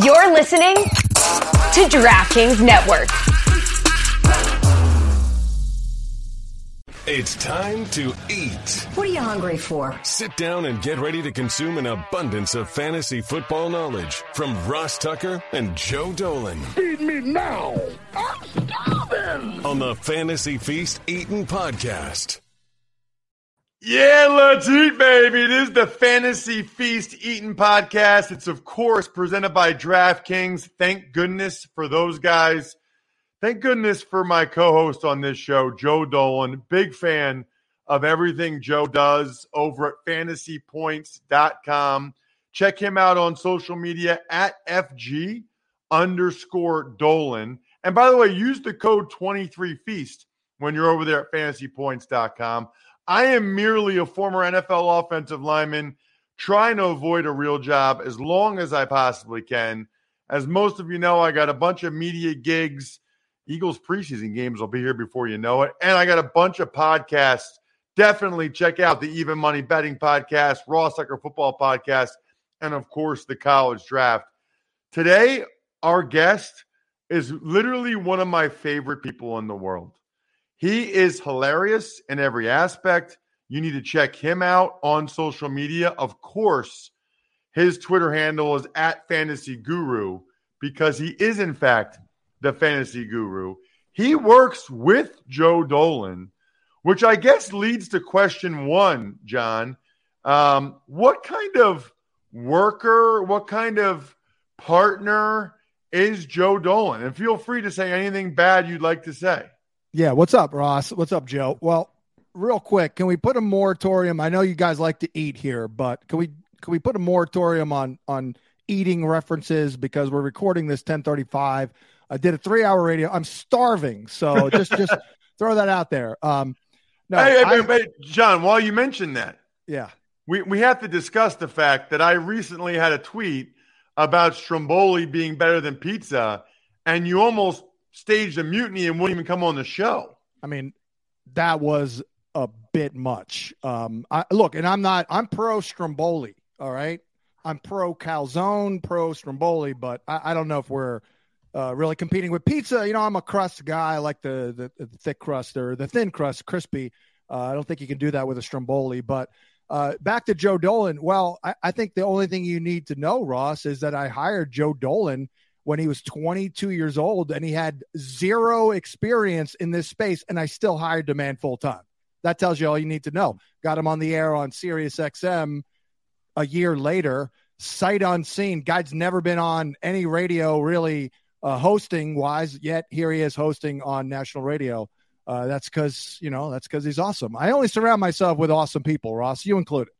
You're listening to DraftKings Network. It's time to eat. What are you hungry for? Sit down and get ready to consume an abundance of fantasy football knowledge from Ross Tucker and Joe Dolan. Feed me now. I'm starving. On the Fantasy Feast Eating Podcast. Yeah, let's eat, baby. It is the Fantasy Feast Eating Podcast. It's, of course, presented by DraftKings. Thank goodness for those guys. Thank goodness for my co host on this show, Joe Dolan. Big fan of everything Joe does over at fantasypoints.com. Check him out on social media at FG underscore Dolan. And by the way, use the code 23Feast when you're over there at fantasypoints.com. I am merely a former NFL offensive lineman trying to avoid a real job as long as I possibly can. As most of you know, I got a bunch of media gigs. Eagles preseason games will be here before you know it. And I got a bunch of podcasts. Definitely check out the Even Money Betting Podcast, Ross Tucker Football Podcast, and of course, the College Draft. Today, our guest is literally one of my favorite people in the world. He is hilarious in every aspect. You need to check him out on social media. Of course, his Twitter handle is at Fantasy Guru because he is, in fact, the Fantasy Guru. He works with Joe Dolan, which I guess leads to question one, John. Um, what kind of worker, what kind of partner is Joe Dolan? And feel free to say anything bad you'd like to say. Yeah, what's up, Ross? What's up, Joe? Well, real quick, can we put a moratorium? I know you guys like to eat here, but can we can we put a moratorium on on eating references because we're recording this 1035. I did a 3-hour radio. I'm starving, so just just throw that out there. Um no, hey, I, hey, John, while you mentioned that, yeah. we, we have to discuss the fact that I recently had a tweet about Stromboli being better than pizza, and you almost staged a mutiny and wouldn't even come on the show. I mean, that was a bit much. Um, I, look, and I'm not. I'm pro Stromboli. All right, I'm pro calzone, pro Stromboli, but I, I don't know if we're uh, really competing with pizza. You know, I'm a crust guy. I like the the, the thick crust or the thin crust, crispy. Uh, I don't think you can do that with a Stromboli. But uh, back to Joe Dolan. Well, I, I think the only thing you need to know, Ross, is that I hired Joe Dolan when he was 22 years old and he had zero experience in this space, and I still hired the man full time. That tells you all you need to know. Got him on the air on Sirius XM a year later, sight unseen. Guy's never been on any radio really uh, hosting wise, yet here he is hosting on national radio. Uh, that's because you know that's because he's awesome. I only surround myself with awesome people, Ross, you included.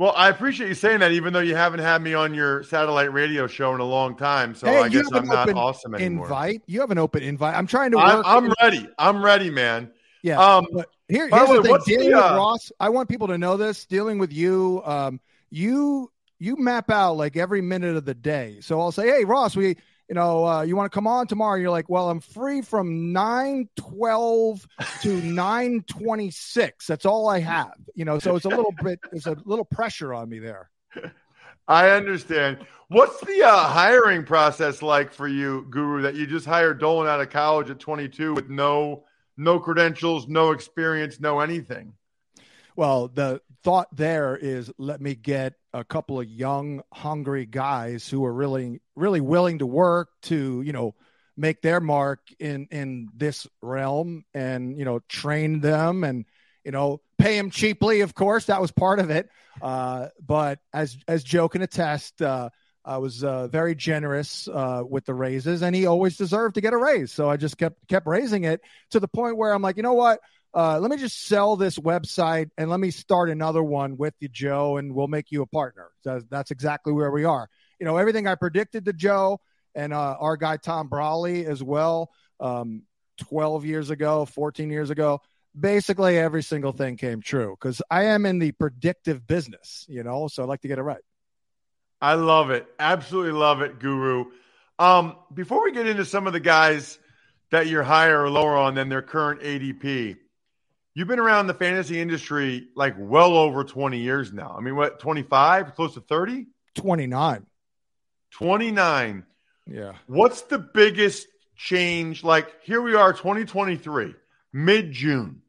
Well, I appreciate you saying that, even though you haven't had me on your satellite radio show in a long time. So Hey, I guess I'm not awesome anymore. Invite you have an open invite. I'm trying to I'm. I'm ready. I'm ready, man. Yeah. Um, but here, here's the way, thing. what's the, Dealing with uh, Ross, I want people to know this. Dealing with you, um, you you map out like every minute of the day. So I'll say, hey, Ross, we, you know, uh, you want to come on tomorrow? You're like, well, I'm free from nine twelve to nine twenty six. That's all I have. You know, so it's a little bit, there's a little pressure on me there. I understand. What's the uh, hiring process like for you, Guru? That you just hired Dolan out of college at 22 with no no credentials, no experience, no anything. Well, the thought there is let me get a couple of young, hungry guys who are really, really willing to work to, you know, make their mark in in this realm, and you know, train them and you know, pay them cheaply. Of course, that was part of it. Uh, but as as Joe can attest, uh, I was uh, very generous uh, with the raises, and he always deserved to get a raise. So I just kept kept raising it to the point where I'm like, you know what? Uh, let me just sell this website and let me start another one with you, Joe, and we'll make you a partner. So that's exactly where we are. You know, everything I predicted to Joe and uh, our guy Tom Brolley as well, um, 12 years ago, 14 years ago, basically every single thing came true because I am in the predictive business, you know, so I like to get it right. I love it. Absolutely love it, Guru. Um, before we get into some of the guys that you're higher or lower on than their current ADP, you've been around the fantasy industry like well over 20 years now. I mean, what, 25, close to 30? 29. 29. Yeah. What's the biggest change? Like here we are, 2023, mid June.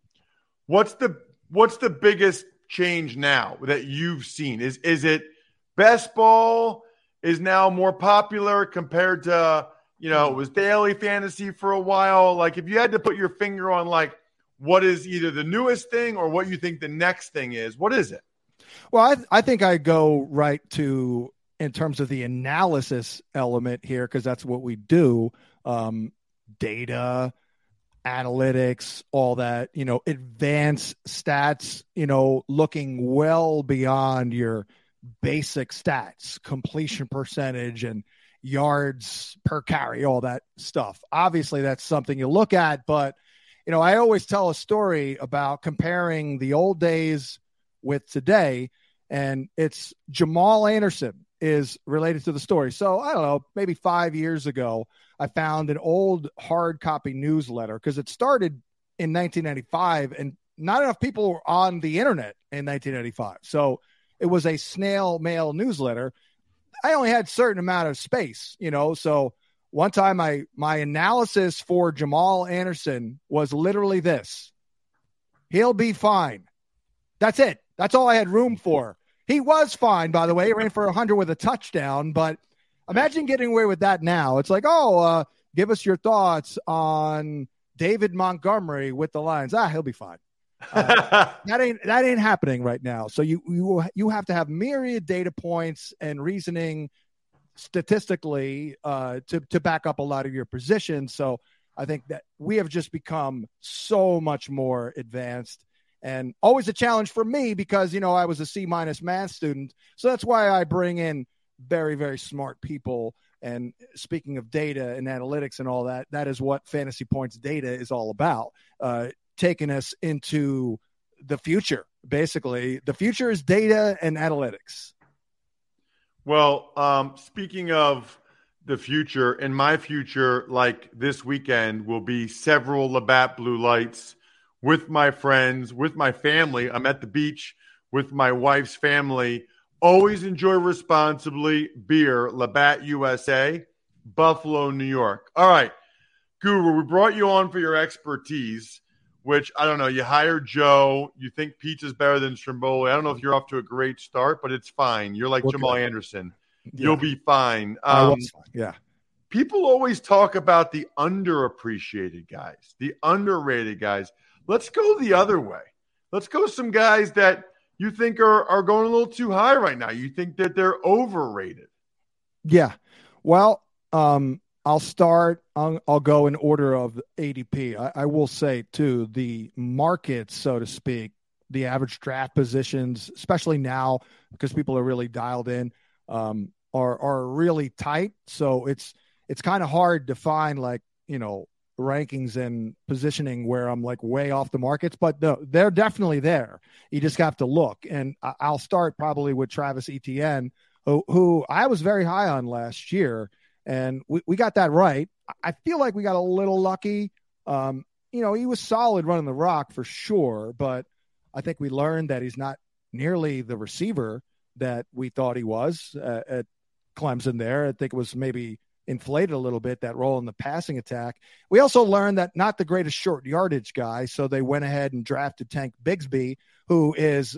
What's the what's the biggest change now that you've seen? Is is it best ball is now more popular compared to you know it was daily fantasy for a while? Like if you had to put your finger on like what is either the newest thing or what you think the next thing is, what is it? Well, I, I think I go right to in terms of the analysis element here because that's what we do. Um, data, analytics, all that, you know, advanced stats, you know, looking well beyond your basic stats, completion percentage and yards per carry, all that stuff. Obviously, that's something you look at, but you know, I always tell a story about comparing the old days with today, and it's Jamal Anderson is related to the story. So I don't know, maybe five years ago, I found an old hard copy newsletter because it started in 1995 and not enough people were on the internet in 1995. So it was a snail mail newsletter. I only had certain amount of space, you know, so one time I my analysis for Jamal Anderson was literally this. He'll be fine. That's it. That's all I had room for. He was fine, by the way. He ran for 100 with a touchdown, but imagine getting away with that now. It's like, oh, uh, give us your thoughts on David Montgomery with the Lions. Ah, he'll be fine. Uh, that ain't that ain't happening right now. So you you you have to have myriad data points and reasoning statistically uh, to to back up a lot of your positions. So I think that we have just become so much more advanced and always a challenge for me because you know I was a C minus math student, so that's why I bring in very very smart people. And speaking of data and analytics and all that, that is what Fantasy Points data is all about, uh, taking us into the future. Basically, the future is data and analytics. Well, um, speaking of the future, in my future, like this weekend, will be several Labatt blue lights with my friends, with my family. I'm at the beach with my wife's family. Always enjoy responsibly. Beer, Labatt USA, Buffalo, New York. All right, Guru, we brought you on for your expertise, which I don't know. You hired Joe. You think pizza's better than Stromboli. I don't know if you're off to a great start, but it's fine. You're like Jamal Anderson. Yeah. You'll be fine. Um, yeah. People always talk about the underappreciated guys, the underrated guys. Let's go the other way. Let's go some guys that you think are, are going a little too high right now. You think that they're overrated. Yeah. Well, um, I'll start. I'll, I'll, go in order of ADP. I, I, will say too, the market, so to speak, the average draft positions, especially now because people are really dialed in, um, are are really tight. So it's it's kind of hard to find like you know rankings and positioning where I'm like way off the markets, but no, they're definitely there. You just have to look. And I'll start probably with Travis Etienne, who, who I was very high on last year, and we, we got that right. I feel like we got a little lucky. Um, you know, he was solid running the rock for sure, but I think we learned that he's not nearly the receiver that we thought he was uh, at Clemson there. I think it was maybe inflated a little bit that role in the passing attack. We also learned that not the greatest short yardage guy, so they went ahead and drafted Tank Bigsby, who is,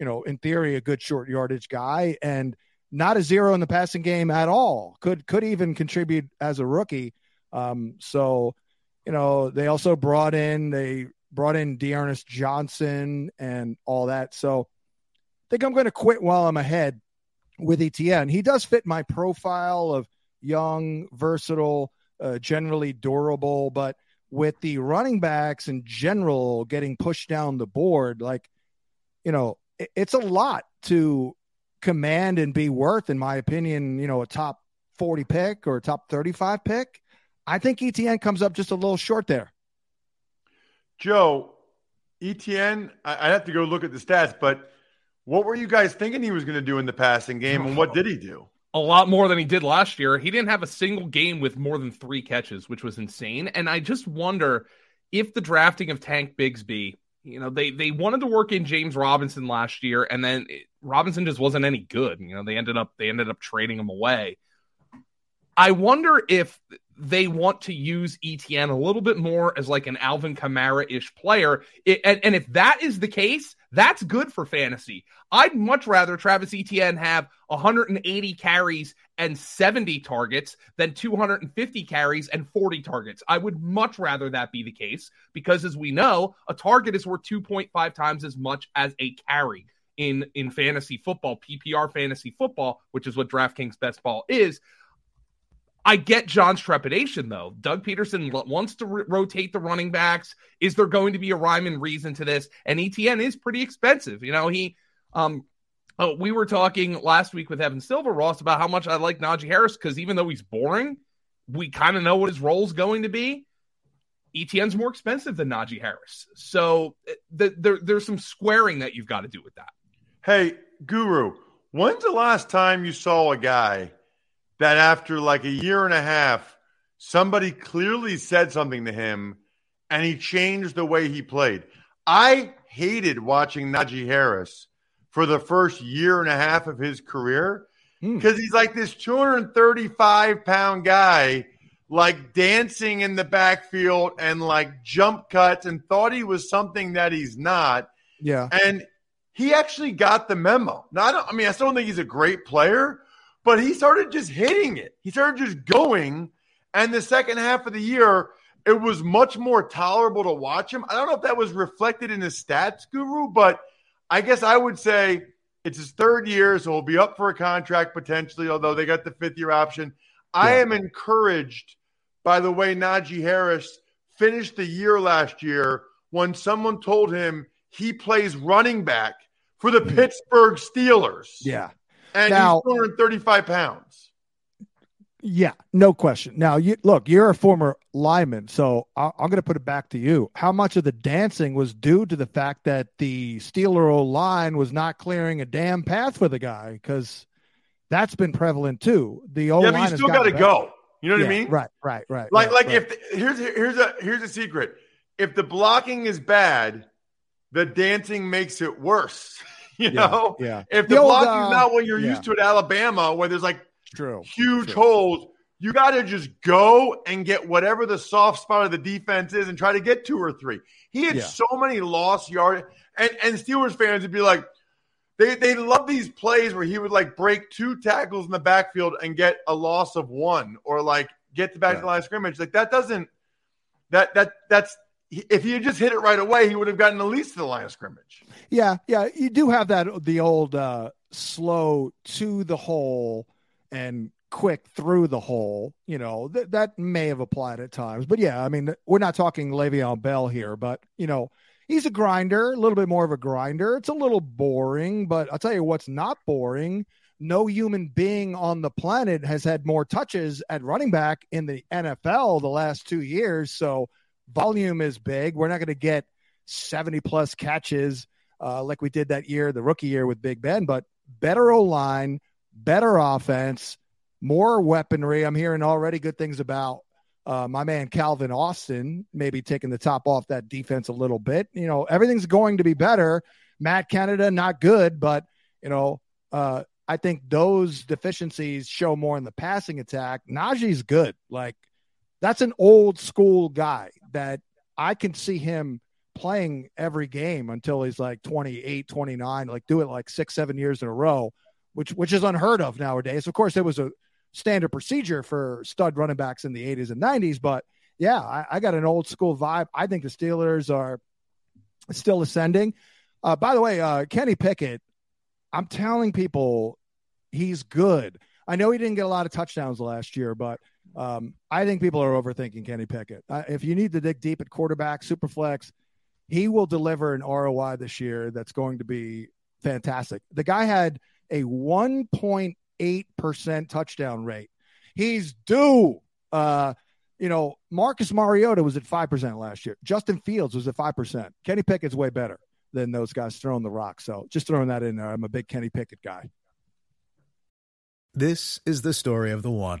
you know, in theory a good short yardage guy and not a zero in the passing game at all. Could could even contribute as a rookie. Um, so, you know, they also brought in they brought in D'Ernest Johnson and all that. So, I think I'm going to quit while I'm ahead with ETN. He does fit my profile of young, versatile, uh, generally durable. But with the running backs in general getting pushed down the board, like, you know, it, it's a lot to command and be worth, in my opinion, you know, a top 40 pick or a top 35 pick. I think ETN comes up just a little short there. Joe, Etienne, I have to go look at the stats, but what were you guys thinking he was going to do in the passing game, and what did he do? a lot more than he did last year. He didn't have a single game with more than three catches, which was insane. And I just wonder if the drafting of Tank Bigsby, you know, they they wanted to work in James Robinson last year, and then it, Robinson just wasn't any good. You know, they ended up they ended up trading him away. I wonder if they want to use ETN a little bit more as like an Alvin Kamara ish player. It, and, and if that is the case, that's good for fantasy. I'd much rather Travis Etienne have 180 carries and 70 targets than 250 carries and 40 targets. I would much rather that be the case because, as we know, a target is worth 2.5 times as much as a carry in in fantasy football, PPR fantasy football, which is what DraftKings Best Ball is. I get John's trepidation though. Doug Pederson wants to r- rotate the running backs. Is there going to be a rhyme and reason to this? And ETN is pretty expensive. You know, he um oh, we were talking last week with Evan Silva Ross about how much I like Najee Harris because even though he's boring, we kind of know what his role is going to be. ETN's more expensive than Najee Harris. So eh, the, there, there's some squaring that you've got to do with that. Hey, Guru, when's the last time you saw a guy that after like a year and a half, somebody clearly said something to him and he changed the way he played. I hated watching Najee Harris for the first year and a half of his career because hmm. he's like this 235 pound guy, like dancing in the backfield and like jump cuts and thought he was something that he's not. Yeah. And he actually got the memo. Now, I, don't, I mean, I still don't think he's a great player, but he started just hitting it. He started just going. And the second half of the year, it was much more tolerable to watch him. I don't know if that was reflected in his stats, Guru, but I guess I would say it's his third year, so he'll be up for a contract potentially, although they got the fifth year option. Yeah. I am encouraged by the way Najee Harris finished the year last year when someone told him he plays running back for the mm-hmm. Pittsburgh Steelers. Yeah and now, he's 235 pounds. Yeah, no question. Now, you look, you're a former lineman, so I, am going to put it back to you. How much of the dancing was due to the fact that the Steeler O line was not clearing a damn path for the guy? Because that's been prevalent too. The O line, yeah, but you still got to go. You know what yeah, I mean? Right, right, right. Like, right, like right. if the, here's here's a here's a secret. If the blocking is bad, the dancing makes it worse. You know, yeah. If the, the block uh, is not what you're yeah. used to at Alabama, where there's like True. huge True. holes, you got to just go and get whatever the soft spot of the defense is and try to get two or three. He had yeah. so many lost yards, and and Steelers fans would be like, they they love these plays where he would like break two tackles in the backfield and get a loss of one, or like get the back to the line of scrimmage. Like that doesn't that that that's if he had just hit it right away, he would have gotten at least to the line of scrimmage. Yeah, yeah, you do have that the old uh, slow to the hole and quick through the hole. You know that that may have applied at times, but yeah, I mean we're not talking Le'Veon Bell here, but you know he's a grinder, a little bit more of a grinder. It's a little boring, but I'll tell you what's not boring. No human being on the planet has had more touches at running back in the NFL the last two years. So volume is big. We're not going to get 70 plus catches uh, like we did that year, the rookie year with Big Ben, but better O line, better offense, more weaponry. I'm hearing already good things about uh, my man Calvin Austin, maybe taking the top off that defense a little bit. You know, everything's going to be better. Matt Canada, not good, but, you know, uh, I think those deficiencies show more in the passing attack. Najee's good. Like, that's an old school guy that I can see him playing every game until he's like 28, 29, like do it like six, seven years in a row, which which is unheard of nowadays. Of course, it was a standard procedure for stud running backs in the 80s and 90s, but yeah, I, I got an old school vibe. I think the Steelers are still ascending. Uh, by the way, uh, Kenny Pickett, I'm telling people he's good. I know he didn't get a lot of touchdowns last year, but um, I think people are overthinking Kenny Pickett. Uh, if you need to dig deep at quarterback, superflex, he will deliver an ROI this year that's going to be fantastic. The guy had a 1.8% touchdown rate. He's due. Uh, you know, Marcus Mariota was at 5% last year. Justin Fields was at 5%. Kenny Pickett's way better than those guys throwing the rock. So just throwing that in there. I'm a big Kenny Pickett guy. This is the story of the one.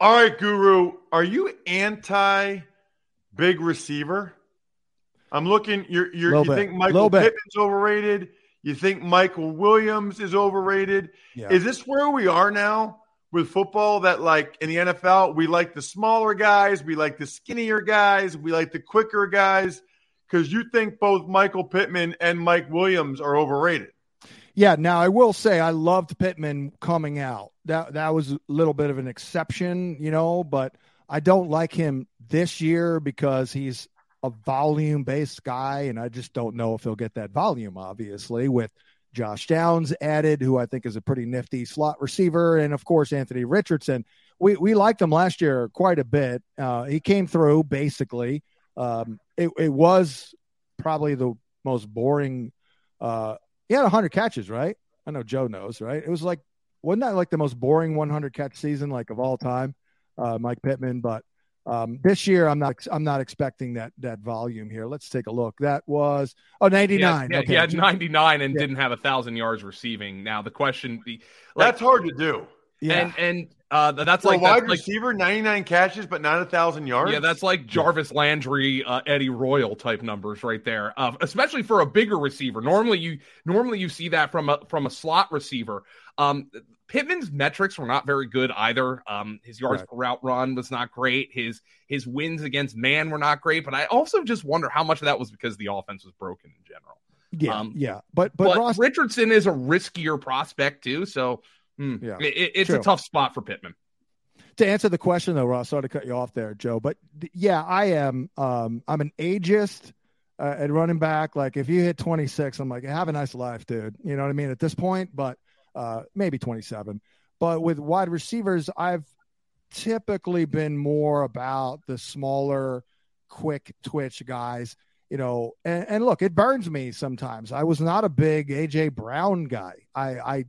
All right, Guru, are you anti big receiver? I'm looking. You're, you're, you bit. think Michael Pittman's overrated? You think Michael Williams is overrated? Yeah. Is this where we are now with football? That like in the NFL, we like the smaller guys, we like the skinnier guys, we like the quicker guys. Because you think both Michael Pittman and Mike Williams are overrated. Yeah. Now I will say I loved Pittman coming out. That that was a little bit of an exception, you know, but I don't like him this year because he's a volume based guy, and I just don't know if he'll get that volume, obviously, with Josh Downs added, who I think is a pretty nifty slot receiver, and of course Anthony Richardson. We we liked him last year quite a bit. Uh, he came through basically. Um, it, it was probably the most boring. Uh, he had 100 catches, right? I know Joe knows, right? It was like wasn't that like the most boring 100 catch season like of all time, uh, Mike Pittman? But um, this year, I'm not I'm not expecting that that volume here. Let's take a look. That was oh 99. Yeah, okay. he had 99 and Yeah. didn't have a thousand yards receiving. Now the question, like, That's hard to do. yeah. and and uh, that's For like a wide that's like receiver, 99 catches, but not a thousand yards. Yeah, that's like Jarvis Landry, uh, Eddie Royal type numbers right there. Uh, especially for a bigger receiver. Normally, you normally you see that from a from a slot receiver. Um, Pittman's metrics were not very good either. Um, his yards Right. per route run was not great. His his wins against man were not great. But I also just wonder how much of that was because the offense was broken in general. yeah, um, yeah. But but, But, Ross, Richardson is a riskier prospect too. So hmm, Yeah. it- it- it's True. a tough spot for Pittman. to answer the question though, Ross, sorry to cut you off there, Joe. But th- yeah, I am. Um, I'm an ageist uh, at running back. Like if you hit 26, I'm like, have a nice life, dude. You know what I mean? At this point, but uh, maybe 27. But with wide receivers, I've typically been more about the smaller, quick twitch guys. You know, and, and look, it burns me sometimes. I was not a big AJ Brown guy. I, I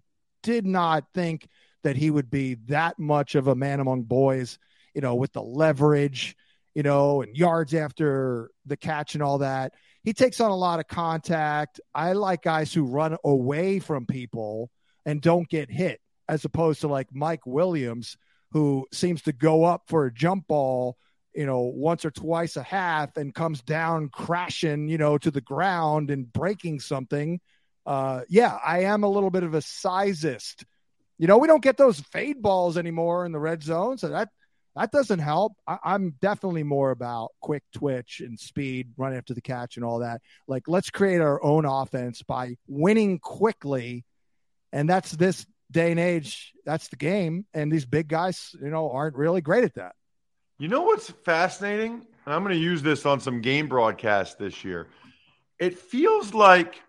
did not think that he would be that much of a man among boys, you know, with the leverage, you know, and yards after the catch and all that. He takes on a lot of contact. I like guys who run away from people and don't get hit, as opposed to like Mike Williams, who seems to go up for a jump ball, you know, once or twice a half and comes down crashing, you know, to the ground and breaking something. Uh, yeah, I am a little bit of a sizist. You know, we don't get those fade balls anymore in the red zone, so that that doesn't help. I, I'm definitely more about quick twitch and speed, run after the catch, and all that. Like, let's create our own offense by winning quickly, and that's this day and age. That's the game, and these big guys, you know, aren't really great at that. You know what's fascinating? And I'm going to use this on some game broadcasts this year. It feels like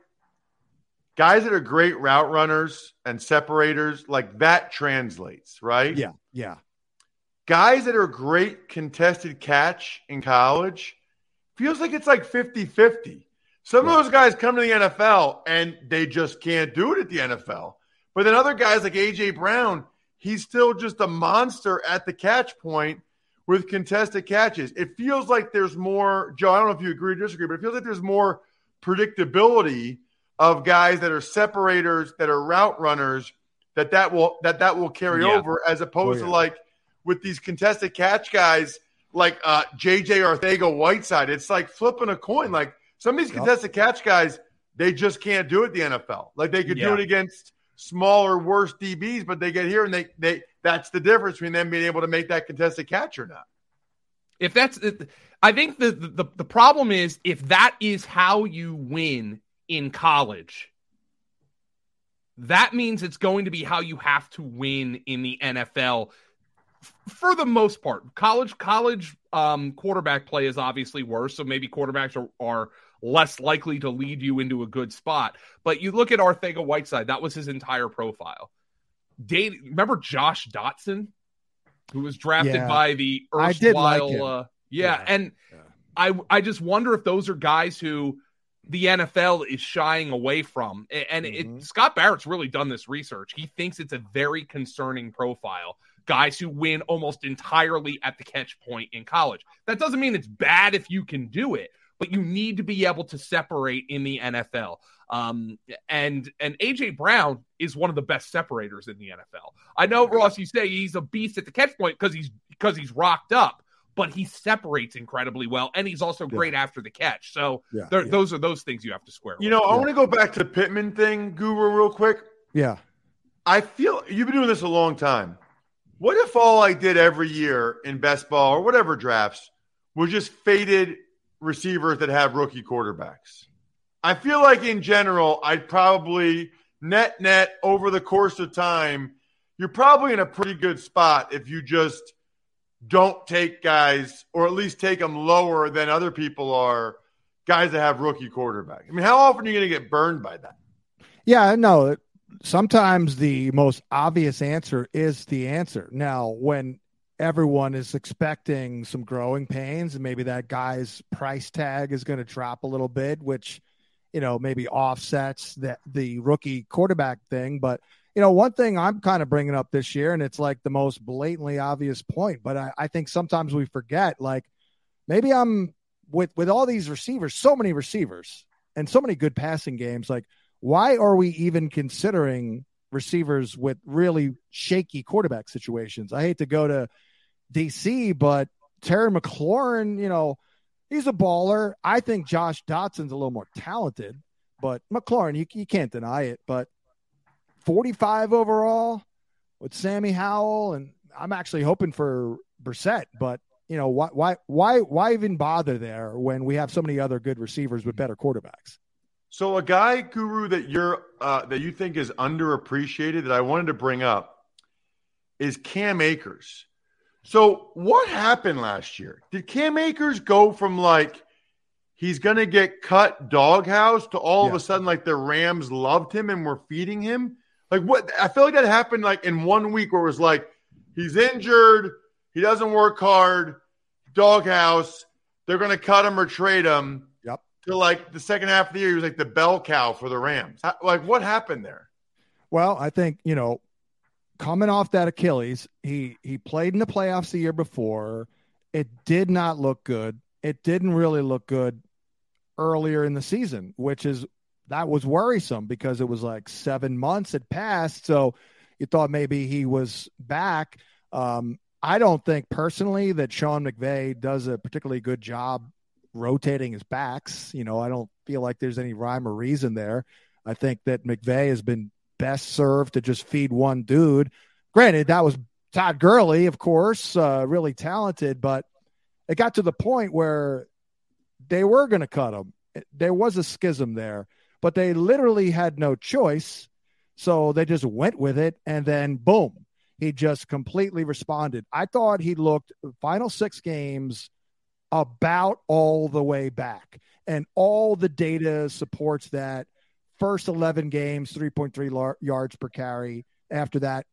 guys that are great route runners and separators, like that translates, right? Yeah, yeah, Guys that are great contested catch in college feels like it's like 50 50. Some Right. of those guys come to the NFL and they just can't do it at the NFL. But then other guys like AJ Brown, he's still just a monster at the catch point with contested catches. It feels like there's more, Joe, I don't know if you agree or disagree, but it feels like there's more predictability of guys that are separators, that are route runners, that that will that that will carry Yeah. over as opposed Oh, to like with these contested catch guys like uh JJ Arcega-Whiteside. It's like flipping a coin. Like some of these Yep. contested catch guys, they just can't do it the NFL. Like they could do it against smaller, worse DBs, but they get here and they they that's the difference between them being able to make that contested catch or not. if that's i think the, the the problem is if that is how you win in college that means it's going to be how you have to win in the NFL for the most part. College college um, quarterback play is obviously worse, so maybe quarterbacks are, are less likely to lead you into a good spot. But you look at Arcega-Whiteside; that was his entire profile. Date, remember Josh Doctson, who was drafted Yeah. by the I did like him. uh, yeah, Yeah. and I I just wonder if those are guys who the NFL is shying away from. And Mhm. it, Scott Barrett's really done this research. He thinks it's a very concerning profile guys who win almost entirely at the catch point in college. That doesn't mean it's bad if you can do it, but you need to be able to separate in the NFL. Um, and and AJ Brown is one of the best separators in the NFL. I know Ross, you say he's a beast at the catch point because he's because he's rocked up, but he separates incredibly well, and he's also great yeah. after the catch. So yeah, yeah. those are those things you have to square. You know, I want to go back to Pittman thing, Guru, real quick. Yeah, I feel you've been doing this a long time. What if all I did every year in best ball or whatever drafts was just faded receivers that have rookie quarterbacks? I feel like in general, I'd probably net net over the course of time, you're probably in a pretty good spot if you just don't take guys or at least take them lower than other people are, guys that have rookie quarterback. I mean, how often are you going to get burned by that? Yeah, no. Sometimes the most obvious answer is the answer. Now, when everyone is expecting some growing pains and maybe that guy's price tag is going to drop a little bit, which you know, maybe offsets that the rookie quarterback thing. But, you know, one thing I'm kind of bringing up this year, and it's like the most blatantly obvious point, but I, I think sometimes we forget, like, maybe I'm with, with all these receivers, so many receivers and so many good passing games. Like, why are we even considering receivers with really shaky quarterback situations? I hate to go to DC, but Terry McLaurin, you know, he's a baller. I think Josh Doctson's a little more talented, but McLaurin, you, you can't deny it. But 45 overall with Sammy Howell, and I'm actually hoping for Brissett, but you know why why why why even bother there when we have so many other good receivers with better quarterbacks? So a guy guru that you're uh, that you think is underappreciated that I wanted to bring up is Cam Akers. So what happened last year? Did Cam Akers go from like he's going to get cut doghouse to all yeah. of a sudden like the Rams loved him and were feeding him? Like what? I feel like that happened like in one week where it was like he's injured, he doesn't work hard, doghouse. They're going to cut him or trade him. Yep. To like the second half of the year, he was like the bell cow for the Rams. Like what happened there? Well, I think you know coming off that Achilles, he he played in the playoffs the year before. It did not look good. It didn't really look good earlier in the season, which is that was worrisome because it was like seven months had passed. So you thought maybe he was back. Um, I don't think personally that Sean McVay does a particularly good job rotating his backs. You know, I don't feel like there's any rhyme or reason there. I think that McVay has been best served to just feed one dude. Granted, that was Todd Gurley, of course, uh, really talented, but it got to the point where they were going to cut him. There was a schism there, but they literally had no choice. So they just went with it. And then, boom, he just completely responded. I thought he looked final six games about all the way back. And all the data supports that First 11 games, 3.3 lar- yards per carry. After that,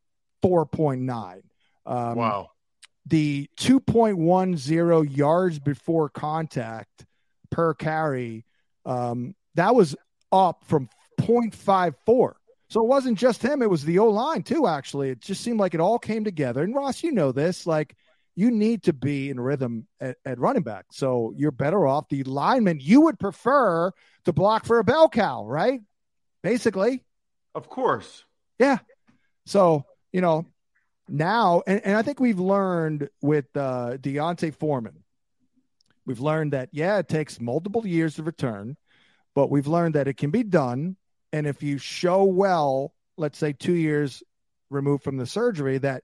4.9. Um, wow. The 2.10 yards before contact per carry, um, that was up from 0.54. So it wasn't just him, it was the O line too, actually. It just seemed like it all came together. And Ross, you know this, like you need to be in rhythm at, at running back. So you're better off the lineman you would prefer to block for a bell cow, right? basically. Of course. Yeah. So, you know, now, and, and I think we've learned with uh, D'Onta Foreman, we've learned that, yeah, it takes multiple years to return, but we've learned that it can be done. And if you show well, let's say two years removed from the surgery, that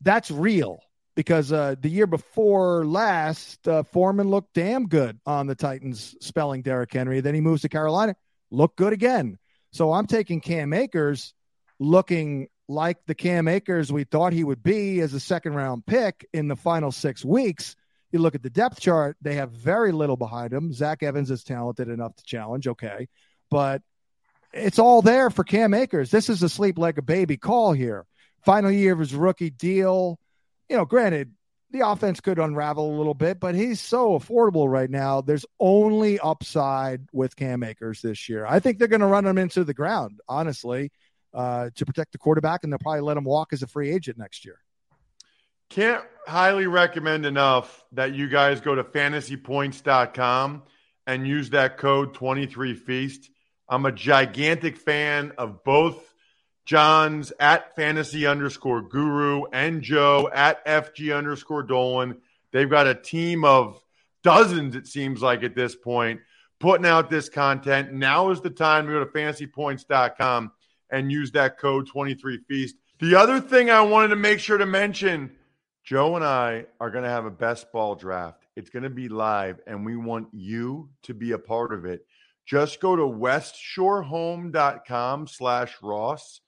that's real because uh, the year before last, uh, Foreman looked damn good on the Titans spelling Derrick Henry. Then he moves to Carolina, looked good again. So I'm taking Cam Akers looking like the Cam Akers we thought he would be as a second round pick in the final six weeks. You look at the depth chart, they have very little behind them. Zach Evans is talented enough to challenge, okay. But it's all there for Cam Akers. This is a sleep like a baby call here. Final year of his rookie deal. You know, granted, the offense could unravel a little bit, but he's so affordable right now. There's only upside with Cam Akers this year. I think they're going to run him into the ground, honestly, uh, to protect the quarterback, and they'll probably let him walk as a free agent next year. Can't highly recommend enough that you guys go to fantasypoints.com and use that code 23feast. I'm a gigantic fan of both John's at fantasy underscore guru and Joe at FG underscore Dolan. They've got a team of dozens, it seems like at this point, putting out this content. Now is the time to go to fantasypoints.com and use that code 23feast. The other thing I wanted to make sure to mention Joe and I are going to have a best ball draft. It's going to be live, and we want you to be a part of it. Just go to westshorehome.com slash Ross,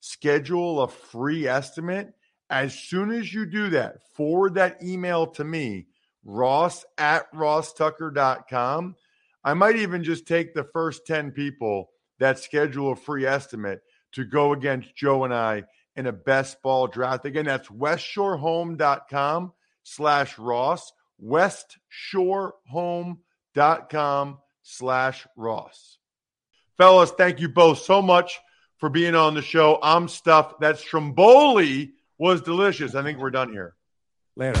schedule a free estimate. As soon as you do that, forward that email to me, ross at rosstucker.com. I might even just take the first 10 people that schedule a free estimate to go against Joe and I in a best ball draft. Again, that's westshorehome.com slash Ross, westshorehome.com slash Ross. Fellas, thank you both so much for being on the show. I'm stuffed. That Stromboli was delicious. I think we're done here. Later.